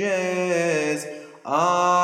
ages. Amen.